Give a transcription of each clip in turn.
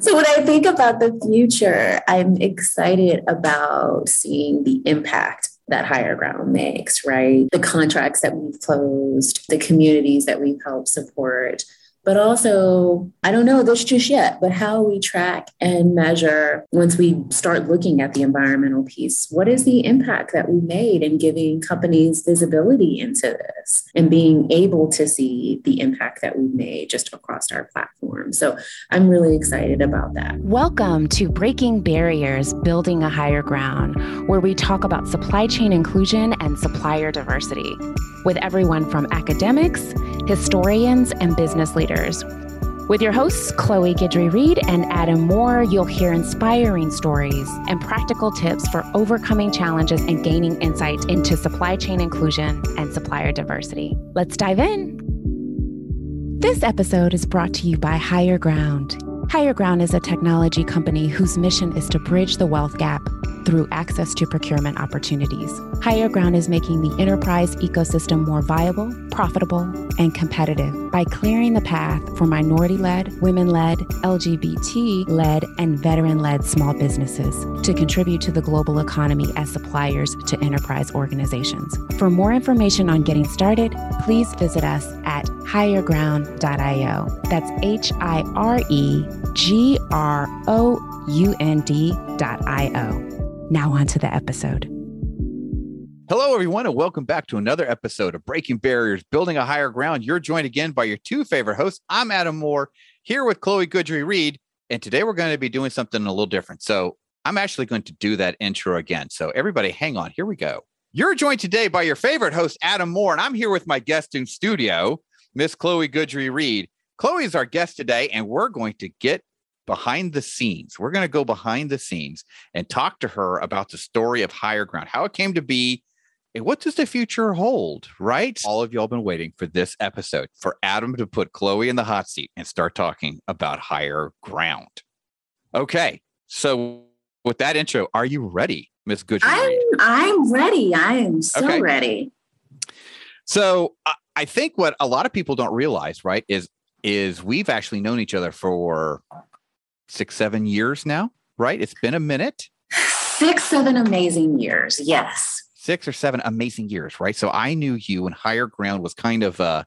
So, when I think about the future, I'm excited about seeing the impact that HireGround makes, right? The contracts that we've closed, the communities that we've helped support, but also, I don't know this just yet, but how we track and measure once we start looking at the environmental piece. What is the impact that we made in giving companies visibility into this and being able to see the impact that we've made just across our platform? So I'm really excited about that. Welcome to Breaking Barriers, Building a Higher Ground, where we talk about supply chain inclusion and supplier diversity with everyone from academics historians, and business leaders. With your hosts, Chloe Guidry Reed and Adam Moore, you'll hear inspiring stories and practical tips for overcoming challenges and gaining insight into supply chain inclusion and supplier diversity. Let's dive in. This episode is brought to you by HireGround. Higher Ground is a technology company whose mission is to bridge the wealth gap through access to procurement opportunities. HireGround is making the enterprise ecosystem more viable, profitable, and competitive by clearing the path for minority led, women led, LGBT led, and veteran led small businesses to contribute to the global economy as suppliers to enterprise organizations. For more information on getting started, please visit us at hireground.io. That's H I R E G R O U N D.io. Now, on to the episode. Hello, everyone, and welcome back to another episode of Breaking Barriers, Building a Higher Ground. You're joined again by your two favorite hosts. I'm Adam Moore, here with Chloe Guidry Reed, and today we're going to be doing something a little different. So I'm actually going to do that intro again. So everybody, hang on. Here we go. You're joined today by your favorite host, Adam Moore, and I'm here with my guest in studio, Miss Chloe Guidry Reed. Chloe is our guest today, and we're going to get behind the scenes. We're going to go behind the scenes and talk to her about the story of HireGround, how it came to be, and what does the future hold, right? All of y'all been waiting for this episode for Adam to put Chloe in the hot seat and start talking about Higher Ground. Okay, so with that intro, are you ready, Miss Good? I'm, I'm ready. I am so okay. ready. So I think what a lot of people don't realize, right, is is we've actually known each other for six, seven years now, right? It's been a minute. Six, seven amazing years. Yes. Six or seven amazing years, right? So I knew you and HireGround was kind of a,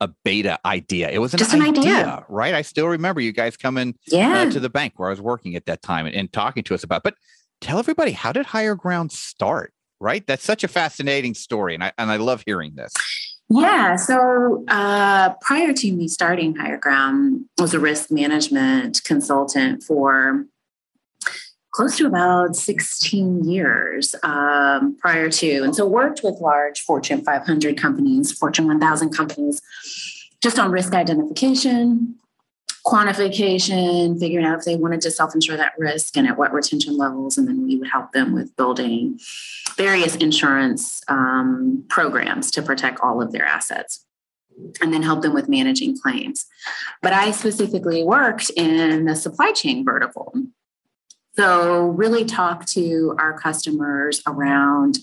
a beta idea. It was an, Just an idea, idea, right? I still remember you guys coming uh, yeah. Uh, to the bank where I was working at that time and, and talking to us about. But tell everybody, how did HireGround start? Right? That's such a fascinating story, and I and I love hearing this. Yeah. So uh, prior to me starting HireGround, I was a risk management consultant for close to about 16 years um, prior to. And so worked with large Fortune 500 companies, Fortune 1000 companies, just on risk identification, quantification, figuring out if they wanted to self insure that risk and at what retention levels. And then we would help them with building various insurance um, programs to protect all of their assets and then help them with managing claims. But I specifically worked in the supply chain vertical. So, really talk to our customers around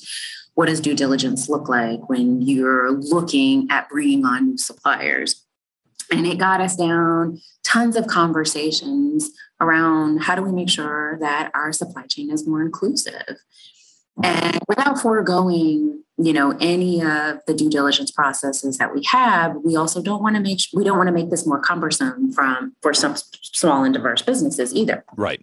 what does due diligence look like when you're looking at bringing on new suppliers and it got us down tons of conversations around how do we make sure that our supply chain is more inclusive? And without foregoing you know any of the due diligence processes that we have we also don't want to make we don't want to make this more cumbersome from for some small and diverse businesses either. Right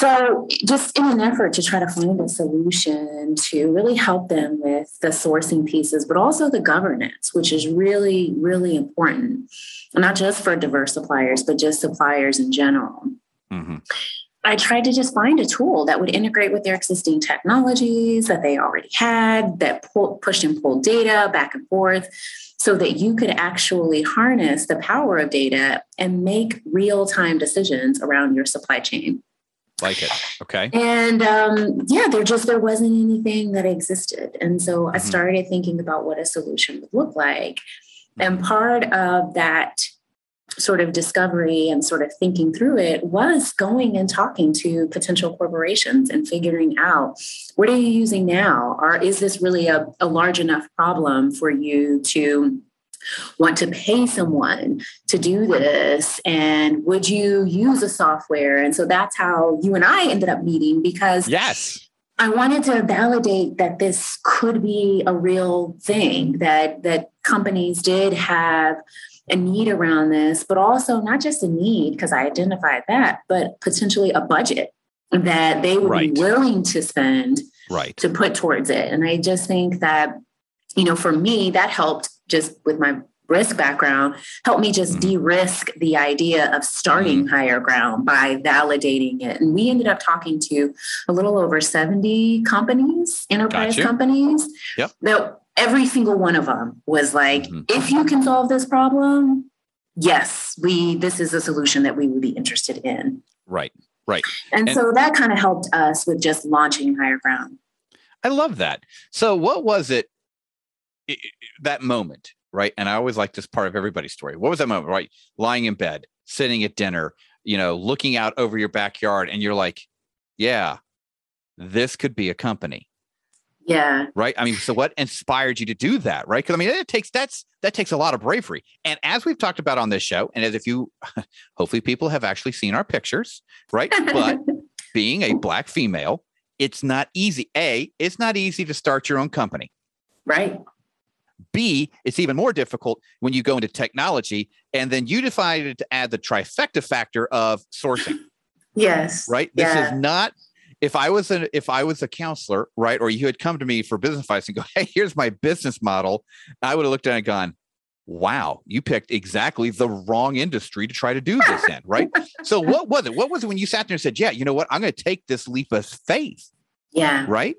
so, just in an effort to try to find a solution to really help them with the sourcing pieces, but also the governance, which is really, really important, not just for diverse suppliers, but just suppliers in general. Mm-hmm. I tried to just find a tool that would integrate with their existing technologies that they already had, that pull, pushed and pulled data back and forth, so that you could actually harness the power of data and make real time decisions around your supply chain. Like it. Okay. And um, yeah, there just there wasn't anything that existed. And so mm-hmm. I started thinking about what a solution would look like. And mm-hmm. part of that sort of discovery and sort of thinking through it was going and talking to potential corporations and figuring out what are you using now or is this really a, a large enough problem for you to want to pay someone to do this and would you use a software? And so that's how you and i ended up meeting because yes. I wanted to validate that this could be a real thing that that companies did have a need around this but also not just a need because i identified that but potentially a budget that they would right. be willing to spend right. to put towards it. And i just think that you know for me that helped just with my risk background helped me just mm-hmm. de-risk the idea of starting mm-hmm. HireGround by validating it and we ended up talking to a little over 70 companies enterprise companies yep. that every single one of them was like mm-hmm. if you can solve this problem yes we this is a solution that we would be interested in right right and, and so that kind of helped us with just launching HireGround i love that so what was it that moment, right? And I always like this part of everybody's story. What was that moment, right? Lying in bed, sitting at dinner, you know, looking out over your backyard, and you're like, yeah, this could be a company. Yeah. Right. I mean, so what inspired you to do that? Right. Because I mean, it takes that's that takes a lot of bravery. And as we've talked about on this show, and as if you hopefully people have actually seen our pictures, right? But being a black female, it's not easy. A, it's not easy to start your own company. Right. B, it's even more difficult when you go into technology. And then you decided to add the trifecta factor of sourcing. Yes. Right. This yeah. is not if I was an if I was a counselor, right, or you had come to me for business advice and go, hey, here's my business model, I would have looked at it and gone, wow, you picked exactly the wrong industry to try to do this in, right? so what was it? What was it when you sat there and said, yeah, you know what, I'm going to take this leap of faith? Yeah. Right.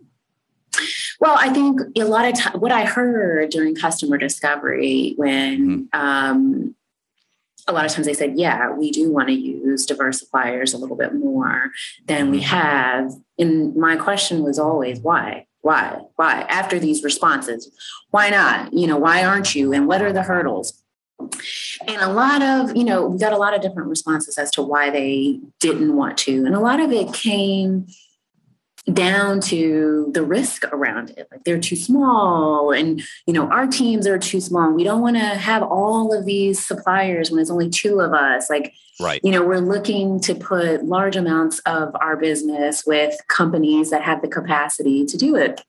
Well, I think a lot of time, what I heard during customer discovery when mm-hmm. um, a lot of times they said, yeah, we do want to use diverse suppliers a little bit more than we mm-hmm. have. And my question was always, why? Why? Why? After these responses, why not? You know, why aren't you? And what are the hurdles? And a lot of, you know, we got a lot of different responses as to why they didn't want to. And a lot of it came down to the risk around it. Like they're too small and you know our teams are too small. We don't want to have all of these suppliers when it's only two of us. Like right. you know we're looking to put large amounts of our business with companies that have the capacity to do it.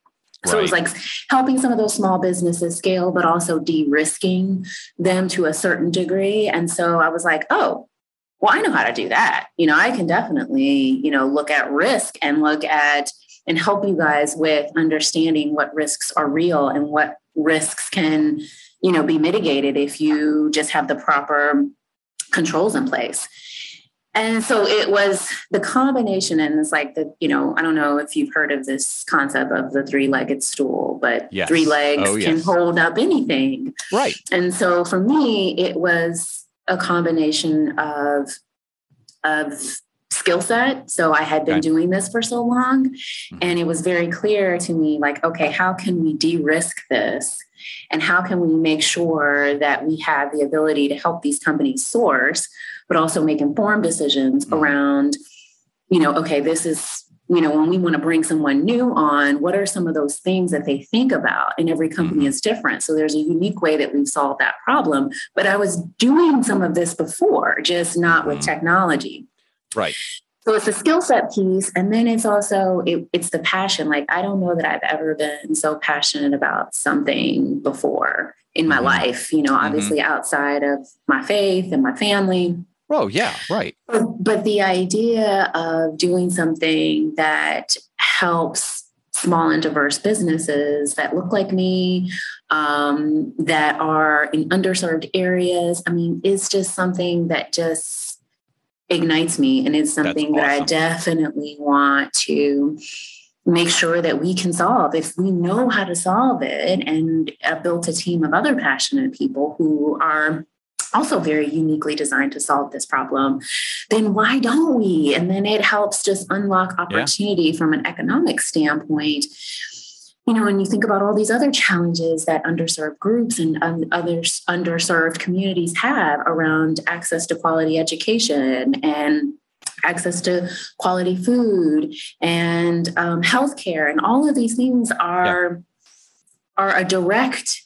So right. it was like helping some of those small businesses scale but also de-risking them to a certain degree. And so i was like oh well, I know how to do that. You know, I can definitely, you know, look at risk and look at and help you guys with understanding what risks are real and what risks can, you know, be mitigated if you just have the proper controls in place. And so it was the combination, and it's like the, you know, I don't know if you've heard of this concept of the three legged stool, but yes. three legs oh, yes. can hold up anything. Right. And so for me, it was a combination of of skill set. So I had been okay. doing this for so long. Mm-hmm. And it was very clear to me like, okay, how can we de risk this? And how can we make sure that we have the ability to help these companies source, but also make informed decisions mm-hmm. around, you know, okay, this is you know, when we want to bring someone new on, what are some of those things that they think about? And every company mm-hmm. is different. So there's a unique way that we've solved that problem. But I was doing some of this before, just not with mm-hmm. technology. Right. So it's a skill set piece. And then it's also, it, it's the passion. Like, I don't know that I've ever been so passionate about something before in my mm-hmm. life, you know, mm-hmm. obviously outside of my faith and my family Oh, yeah, right. But, but the idea of doing something that helps small and diverse businesses that look like me, um, that are in underserved areas, I mean, it's just something that just ignites me. And it's something awesome. that I definitely want to make sure that we can solve if we know how to solve it and I've built a team of other passionate people who are also very uniquely designed to solve this problem, then why don't we? And then it helps just unlock opportunity yeah. from an economic standpoint. You know, when you think about all these other challenges that underserved groups and um, other underserved communities have around access to quality education and access to quality food and um, healthcare, and all of these things are yeah. are a direct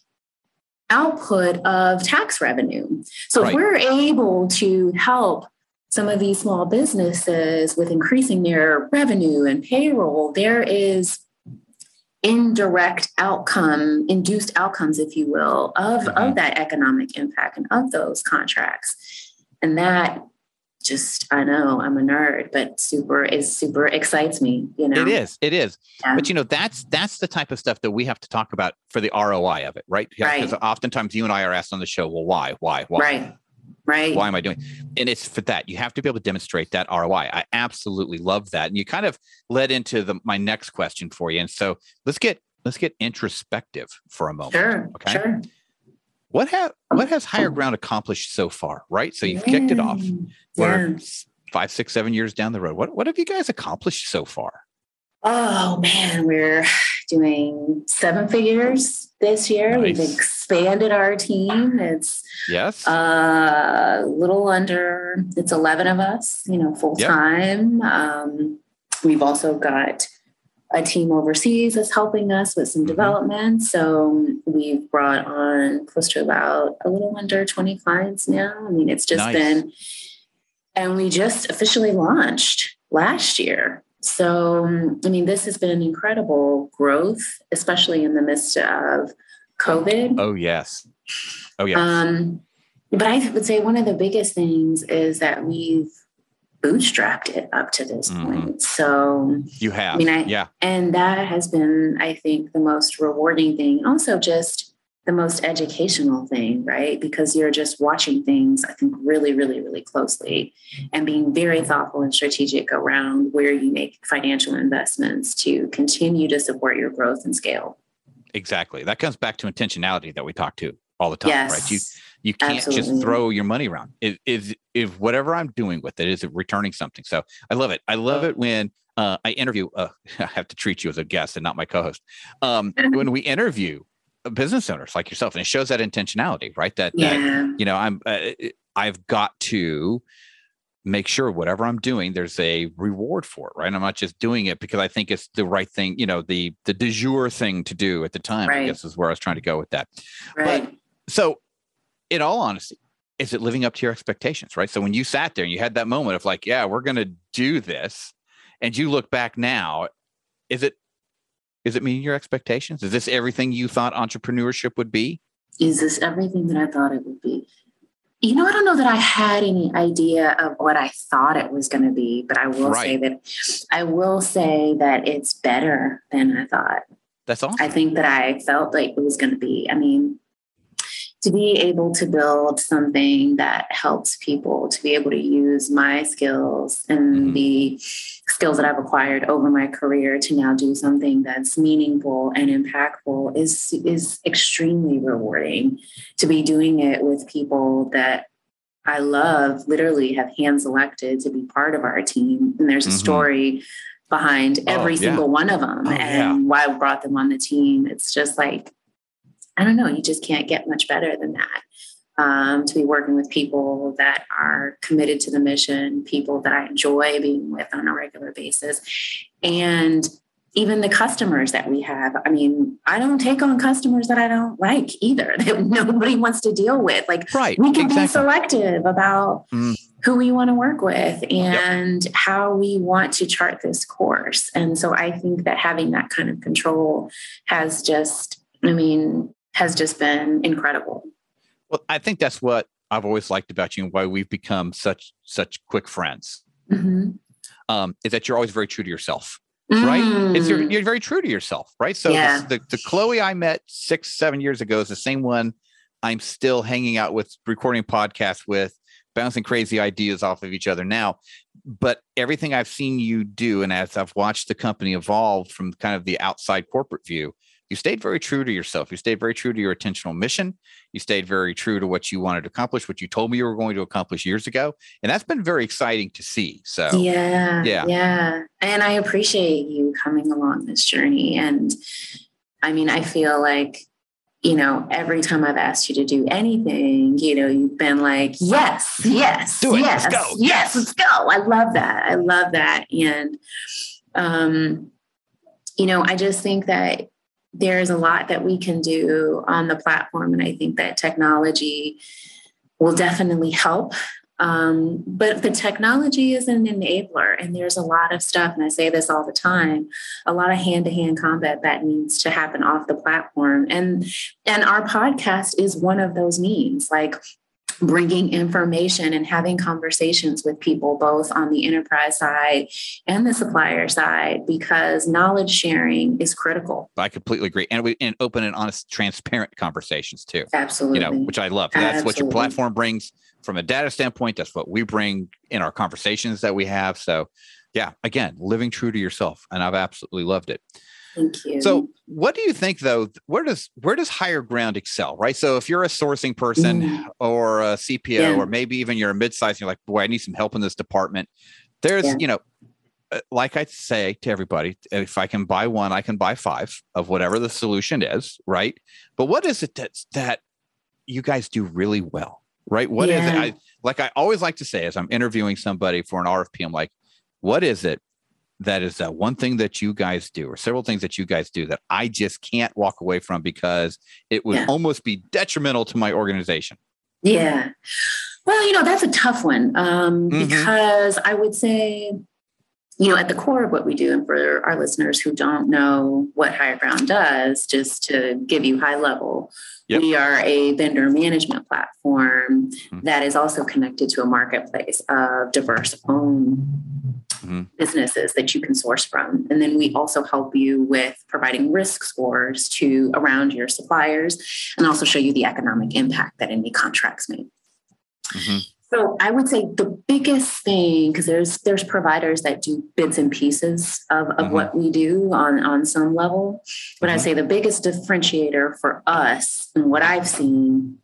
output of tax revenue. So right. if we're able to help some of these small businesses with increasing their revenue and payroll, there is indirect outcome, induced outcomes, if you will, of, mm-hmm. of that economic impact and of those contracts. And that just I know I'm a nerd, but super is super excites me. You know, it is, it is. Yeah. But you know, that's that's the type of stuff that we have to talk about for the ROI of it, right? Because right. oftentimes you and I are asked on the show, well, why, why, why? Right. Right. Why am I doing? And it's for that you have to be able to demonstrate that ROI. I absolutely love that, and you kind of led into the my next question for you. And so let's get let's get introspective for a moment. Sure. Okay. Sure. What have what has HireGround accomplished so far? Right. So you've kicked it off. We're five, six, seven years down the road. What what have you guys accomplished so far? Oh man, we're doing seven figures this year. Nice. We've expanded our team. It's yes, a little under. It's eleven of us. You know, full time. Yep. Um, we've also got a team overseas that's helping us with some mm-hmm. development. So we've brought on close to about a little under 20 clients now. I mean, it's just nice. been, and we just officially launched last year. So, I mean, this has been an incredible growth, especially in the midst of COVID. Oh, yes. Oh, yes. Um, but I would say one of the biggest things is that we've bootstrapped it up to this mm-hmm. point. So you have, I mean, I, yeah, and that has been, I think, the most rewarding thing. Also, just the most educational thing, right? Because you're just watching things, I think, really, really, really closely and being very thoughtful and strategic around where you make financial investments to continue to support your growth and scale. Exactly. That comes back to intentionality that we talk to all the time, yes. right? You you can't Absolutely. just throw your money around. Is if, if whatever I'm doing with it is it returning something. So I love it. I love it when uh, I interview. Uh, I have to treat you as a guest and not my co-host. Um, when we interview business owners like yourself, and it shows that intentionality, right? That, yeah. that you know, I'm uh, I've got to make sure whatever I'm doing, there's a reward for it, right? I'm not just doing it because I think it's the right thing, you know, the the de jour thing to do at the time. Right. I guess is where I was trying to go with that. Right. But so in all honesty, is it living up to your expectations? Right. So when you sat there and you had that moment of like, yeah, we're going to do this, and you look back now, is it is it meeting your expectations? Is this everything you thought entrepreneurship would be? Is this everything that I thought it would be? You know, I don't know that I had any idea of what I thought it was going to be, but I will right. say that I will say that it's better than I thought. That's awesome. I think that I felt like it was going to be. I mean, to be able to build something that helps people to be able to use my skills and mm-hmm. the skills that I've acquired over my career to now do something that's meaningful and impactful is is extremely rewarding to be doing it with people that I love literally have hand selected to be part of our team and there's a mm-hmm. story behind oh, every oh, yeah. single one of them oh, and yeah. why I brought them on the team it's just like I don't know, you just can't get much better than that. Um, to be working with people that are committed to the mission, people that I enjoy being with on a regular basis. And even the customers that we have. I mean, I don't take on customers that I don't like either, that nobody wants to deal with. Like, right, we can exactly. be selective about mm. who we want to work with and yep. how we want to chart this course. And so I think that having that kind of control has just, I mean, has just been incredible. Well, I think that's what I've always liked about you and why we've become such such quick friends. Mm-hmm. Um, is that you're always very true to yourself, mm. right? It's you're, you're, very true to yourself, right? So yeah. the, the Chloe I met six seven years ago is the same one I'm still hanging out with, recording podcasts with, bouncing crazy ideas off of each other now. But everything I've seen you do, and as I've watched the company evolve from kind of the outside corporate view, you stayed very true to yourself. You stayed very true to your intentional mission. You stayed very true to what you wanted to accomplish, what you told me you were going to accomplish years ago. And that's been very exciting to see. So, yeah. Yeah. Yeah. And I appreciate you coming along this journey. And I mean, I feel like, you know, every time I've asked you to do anything, you know, you've been like, yes, yes, do it. yes, let's go. yes, let's go. I love that. I love that. And, um, you know, I just think that there's a lot that we can do on the platform. And I think that technology will definitely help. Um, but the technology is an enabler, and there's a lot of stuff, and I say this all the time, a lot of hand-to-hand combat that needs to happen off the platform. And and our podcast is one of those means. Like bringing information and having conversations with people both on the enterprise side and the supplier side because knowledge sharing is critical. I completely agree. And we and open and honest transparent conversations too absolutely you know which i love. That's what your platform brings from a data standpoint. That's what we bring in our conversations that we have. So yeah again living true to yourself and i've absolutely loved it Thank you. So, what do you think though? Where does where does HireGround excel? Right. So, if you're a sourcing person mm. or a CPO, yeah. or maybe even you're a mid-size, you're like, boy, I need some help in this department. There's, yeah. you know, uh, like I say to everybody, if I can buy one, I can buy five of whatever the solution is. Right. But what is it that that you guys do really well? Right. What yeah. is it? I, like I always like to say, as I'm interviewing somebody for an RFP, I'm like, what is it that is that one thing that you guys do or several things that you guys do that I just can't walk away from because it would yeah. almost be detrimental to my organization? Yeah. Well, you know, that's a tough one um, mm-hmm. because I would say, you know, at the core of what we do, and for our listeners who don't know what HireGround does, just to give you high level, Yep. We are a vendor management platform mm-hmm. that is also connected to a marketplace of diverse owned mm-hmm. businesses that you can source from. And then we also help you with providing risk scores to around your suppliers and also show you the economic impact that any contracts make. Mm-hmm. So I would say the biggest thing, because there's there's providers that do bits and pieces of, of mm-hmm. what we do on, on some level. But mm-hmm. I'd say the biggest differentiator for us and what I've seen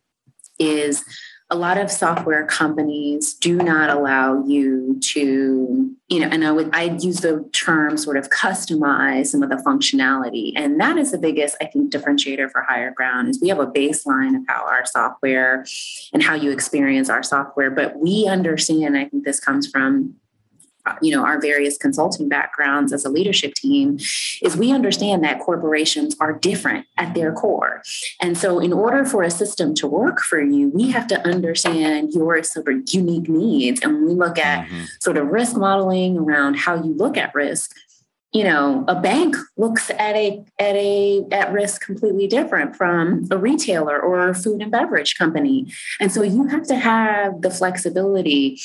is a lot of software companies do not allow you to, you know, and I would I use the term sort of customize some of the functionality. And that is the biggest, I think, differentiator for HireGround is we have a baseline of how our software and how you experience our software. But we understand, I think this comes from you know our various consulting backgrounds as a leadership team is we understand that corporations are different at their core. And so in order for a system to work for you we have to understand your sort of unique needs. And when we look at mm-hmm. sort of risk modeling around how you look at risk you know a bank looks at a at a at risk completely different from a retailer or a food and beverage company. And so you have to have the flexibility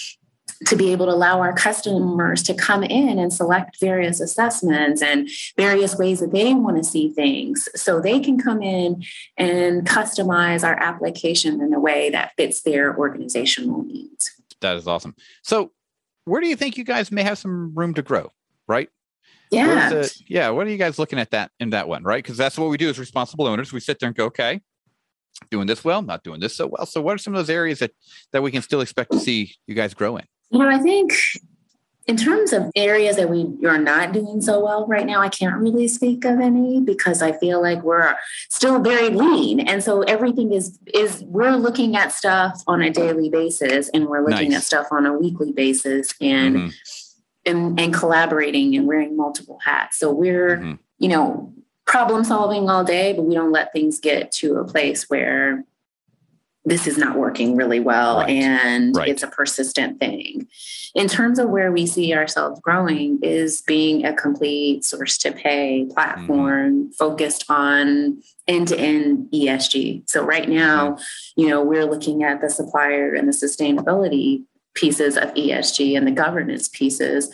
to be able to allow our customers to come in and select various assessments and various ways that they want to see things so they can come in and customize our application in a way that fits their organizational needs. That is awesome. So, where do you think you guys may have some room to grow, right? Yeah. yeah. What are you guys looking at that in that one, right? Because that's what we do as responsible owners. We sit there and go, okay, doing this well, not doing this so well. So, what are some of those areas that that we can still expect to see you guys grow in? You know, I think in terms of areas that we are not doing so well right now, I can't really speak of any because I feel like we're still very lean. And so everything is is we're looking at stuff on a daily basis and we're looking nice. at stuff on a weekly basis and mm-hmm. and, and collaborating and wearing multiple hats. So we're, mm-hmm. you know, problem solving all day, but we don't let things get to a place where this is not working really well right. and right. it's a persistent thing. In terms of where we see ourselves growing is being a complete source to pay platform mm-hmm. focused on end-to-end ESG. So right now, mm-hmm. you know, we're looking at the supplier and the sustainability pieces of ESG and the governance pieces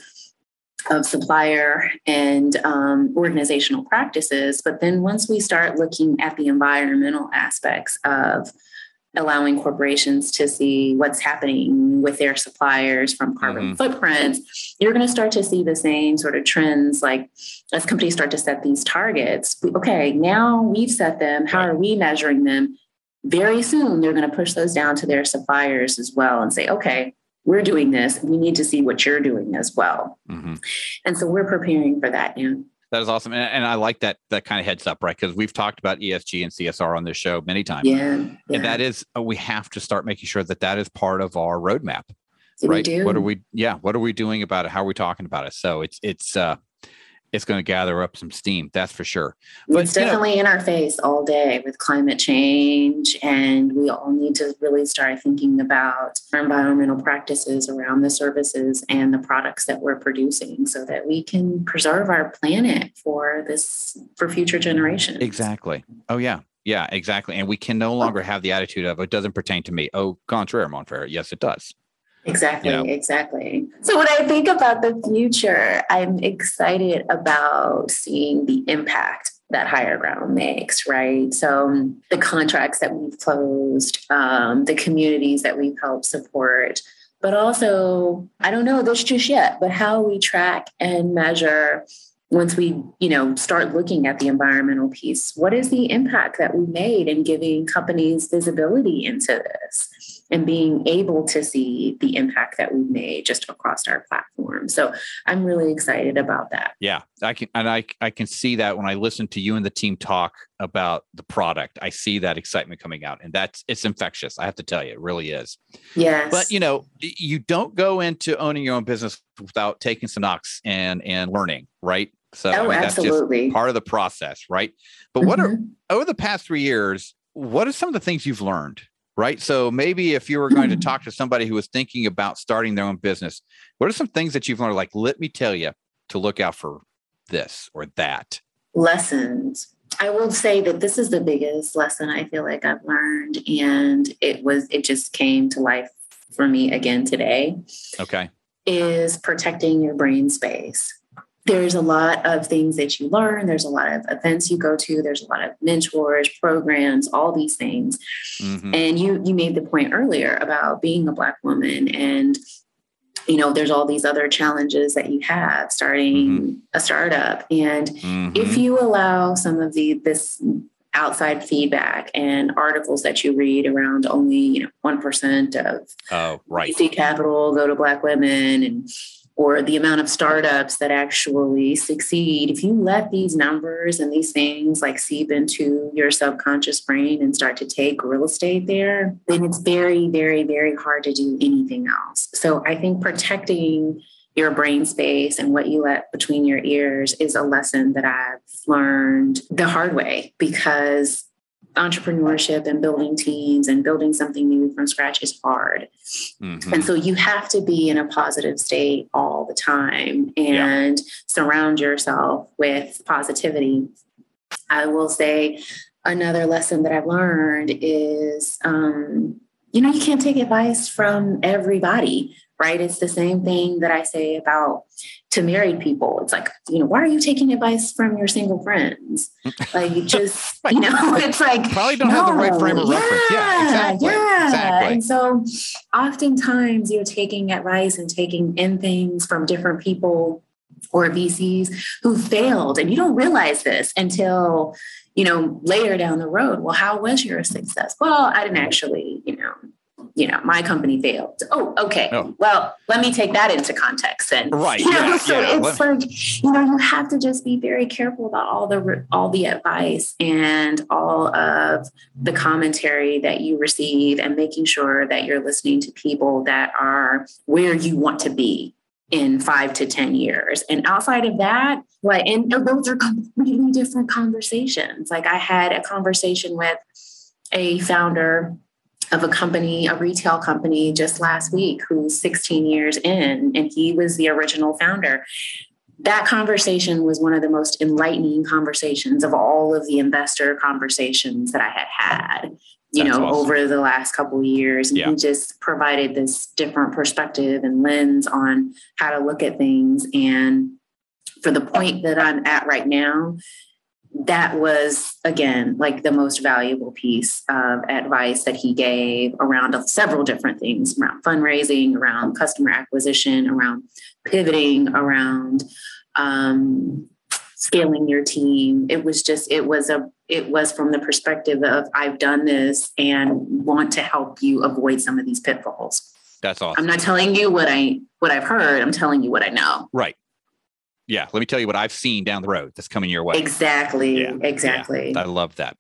of supplier and um, organizational practices. But then once we start looking at the environmental aspects of allowing corporations to see what's happening with their suppliers from carbon mm-hmm. footprints, you're going to start to see the same sort of trends. Like as companies start to set these targets, okay, now we've set them. How are we measuring them? Very soon, they're going to push those down to their suppliers as well and say, okay, we're doing this. We need to see what you're doing as well. Mm-hmm. And so we're preparing for that now. That is awesome, and, and I like that that kind of heads up, right? Because we've talked about ESG and CSR on this show many times, yeah, yeah. and that is uh, we have to start making sure that that is part of our roadmap, right? What are we? Yeah, what are we doing about it? How are we talking about it? So it's it's uh, it's going to gather up some steam. That's for sure. But, it's definitely you know, in our face all day with climate change. And we all need to really start thinking about our environmental practices around the services and the products that we're producing so that we can preserve our planet for this, for future generations. Exactly. Oh, yeah. Yeah, exactly. And we can no longer oh. have the attitude of it doesn't pertain to me. Oh, contraire, Monfer. Yes, it does. Exactly, you know? exactly. So when I think about the future, I'm excited about seeing the impact that HireGround makes, right? So um, the contracts that we've closed, um, the communities that we've helped support, but also, I don't know this just yet, but how we track and measure once we you know start looking at the environmental piece what is the impact that we made in giving companies visibility into this and being able to see the impact that we've made just across our platform so i'm really excited about that yeah i can and i i can see that when i listen to you and the team talk about the product i see that excitement coming out and that's it's infectious i have to tell you it really is yes but you know you don't go into owning your own business without taking some knocks and and learning right so oh, I mean, that's absolutely. just part of the process, right? But mm-hmm. what are mm-hmm. over the past three years, what are some of the things you've learned? Right. So maybe if you were going to talk to somebody who was thinking about starting their own business, what are some things that you've learned? Like, let me tell you to look out for this or that. Lessons. I will say that this is the biggest lesson I feel like I've learned. And it was, it just came to life for me again today. Okay. Is protecting your brain space there's a lot of things that you learn there's a lot of events you go to there's a lot of mentors programs all these things mm-hmm. and you you made the point earlier about being a black woman and you know there's all these other challenges that you have starting mm-hmm. a startup and mm-hmm. if you allow some of the this outside feedback and articles that you read around only you know 1% of oh, right. VC capital go to black women and or the amount of startups that actually succeed, if you let these numbers and these things like seep into your subconscious brain and start to take real estate there, then it's very, very, very hard to do anything else. So I think protecting your brain space and what you let between your ears is a lesson that I've learned the hard way because entrepreneurship and building teams and building something new from scratch is hard. Mm-hmm. And so you have to be in a positive state all the time and yeah. surround yourself with positivity. I will say another lesson that I've learned is, um, you know, you can't take advice from everybody right? It's the same thing that I say about to married people. It's like, you know, why are you taking advice from your single friends? Like, just, right. you know, it's like, probably don't no. have the right frame of yeah, reference. Yeah, exactly. Yeah. Exactly. And so oftentimes you're taking advice and taking in things from different people or VCs who failed. And you don't realize this until, you know, later down the road. Well, how was your success? Well, I didn't actually, you know, you know, my company failed. Oh, okay. Oh. Well, let me take that into context then. Right. You know, yeah, so yeah. it's let like, you know, you have to just be very careful about all the all the advice and all of the commentary that you receive and making sure that you're listening to people that are where you want to be in five to 10 years. And outside of that, what and those are completely different conversations. Like I had a conversation with a founder of a company, a retail company just last week who's 16 years in, and he was the original founder. That conversation was one of the most enlightening conversations of all of the investor conversations that I had had, you That's know, awesome. over the last couple of years. And yeah. he just provided this different perspective and lens on how to look at things. And for the point that I'm at right now, that was again like the most valuable piece of advice that he gave around several different things around fundraising around customer acquisition around pivoting around um, scaling your team. It was just it was a it was from the perspective of i've done this and want to help you avoid some of these pitfalls. That's awesome. i'm not telling you what i what i've heard. I'm telling you what i know. Right yeah, let me tell you what I've seen down the road that's coming your way. Exactly. Yeah, exactly. Yeah, I love that.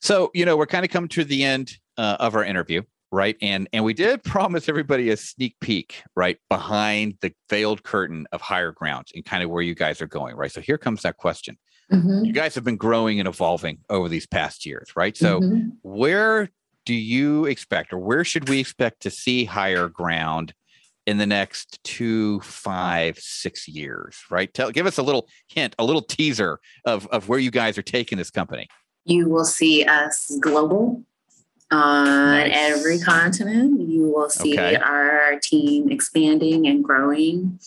So, you know, we're kind of coming to the end uh, of our interview. right? And and we did promise everybody a sneak peek, right, behind the veiled curtain of HireGrounds and kind of where you guys are going, right? So here comes that question. Mm-hmm. You guys have been growing and evolving over these past years, right? So mm-hmm. where do you expect or where should we expect to see higher ground in the next two, five, six years, right? Tell give us a little hint, a little teaser of, of where you guys are taking this company. You will see us global on nice. every continent. You will see okay. our team expanding and growing.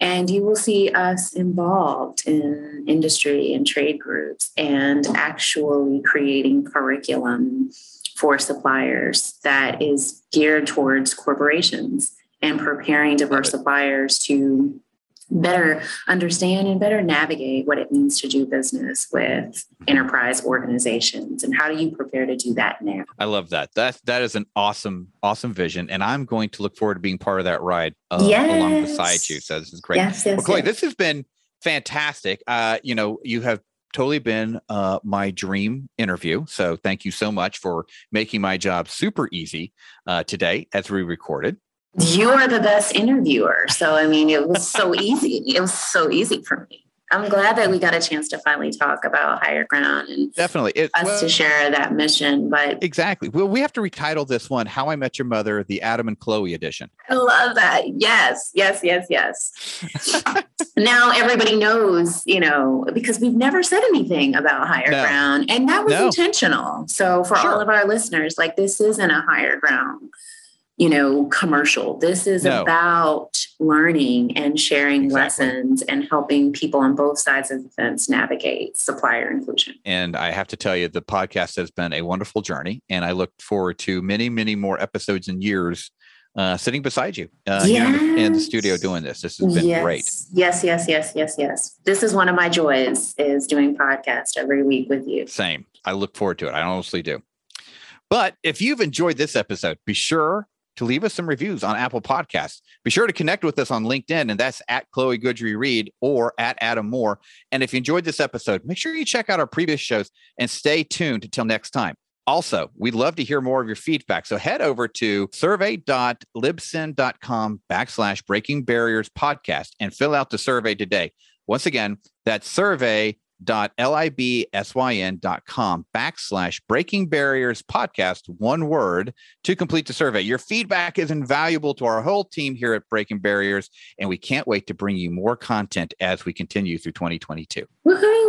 And you will see us involved in industry and trade groups and actually creating curriculum for suppliers that is geared towards corporations and preparing diverse suppliers to better understand and better navigate what it means to do business with enterprise organizations and how do you prepare to do that now? I love that. That that is an awesome awesome vision and i'm going to look forward to being part of that ride uh, yes. along beside you so this is great. Yes, yes, well, Chloe, yes. this has been fantastic. Uh, you know you have totally been uh, my dream interview so thank you so much for making my job super easy uh, today as we recorded you are the best interviewer. So, I mean, it was so easy. It was so easy for me. I'm glad that we got a chance to finally talk about HireGround and definitely it, us well, to share that mission. But exactly, well, we have to retitle this one "How I Met Your Mother: The Adam and Chloe Edition." I love that. Yes, yes, yes, yes. now everybody knows, you know, because we've never said anything about higher no. ground, and that was no. intentional. So for sure. all of our listeners, like this isn't a HireGround you know, commercial. This is no. about learning and sharing exactly. lessons and helping people on both sides of the fence navigate supplier inclusion. And I have to tell you, the podcast has been a wonderful journey, and I look forward to many, many more episodes and years uh, sitting beside you uh, yes. here in the studio doing this. This has been yes. great. Yes, yes, yes, yes, yes. This is one of my joys is doing podcast every week with you. Same. I look forward to it. I honestly do. But if you've enjoyed this episode, be sure to leave us some reviews on Apple Podcasts. Be sure to connect with us on LinkedIn, and that's at Chloe Guidry Reed or at Adam Moore. And if you enjoyed this episode, make sure you check out our previous shows and stay tuned until next time. Also, we'd love to hear more of your feedback. So head over to survey.libsyn.com backslash breaking barriers podcast and fill out the survey today. Once again, that's survey libsyn.com backslash breaking barriers podcast, one word to complete the survey. Your feedback is invaluable to our whole team here at Breaking Barriers, and we can't wait to bring you more content as we continue through 2022. Woohoo!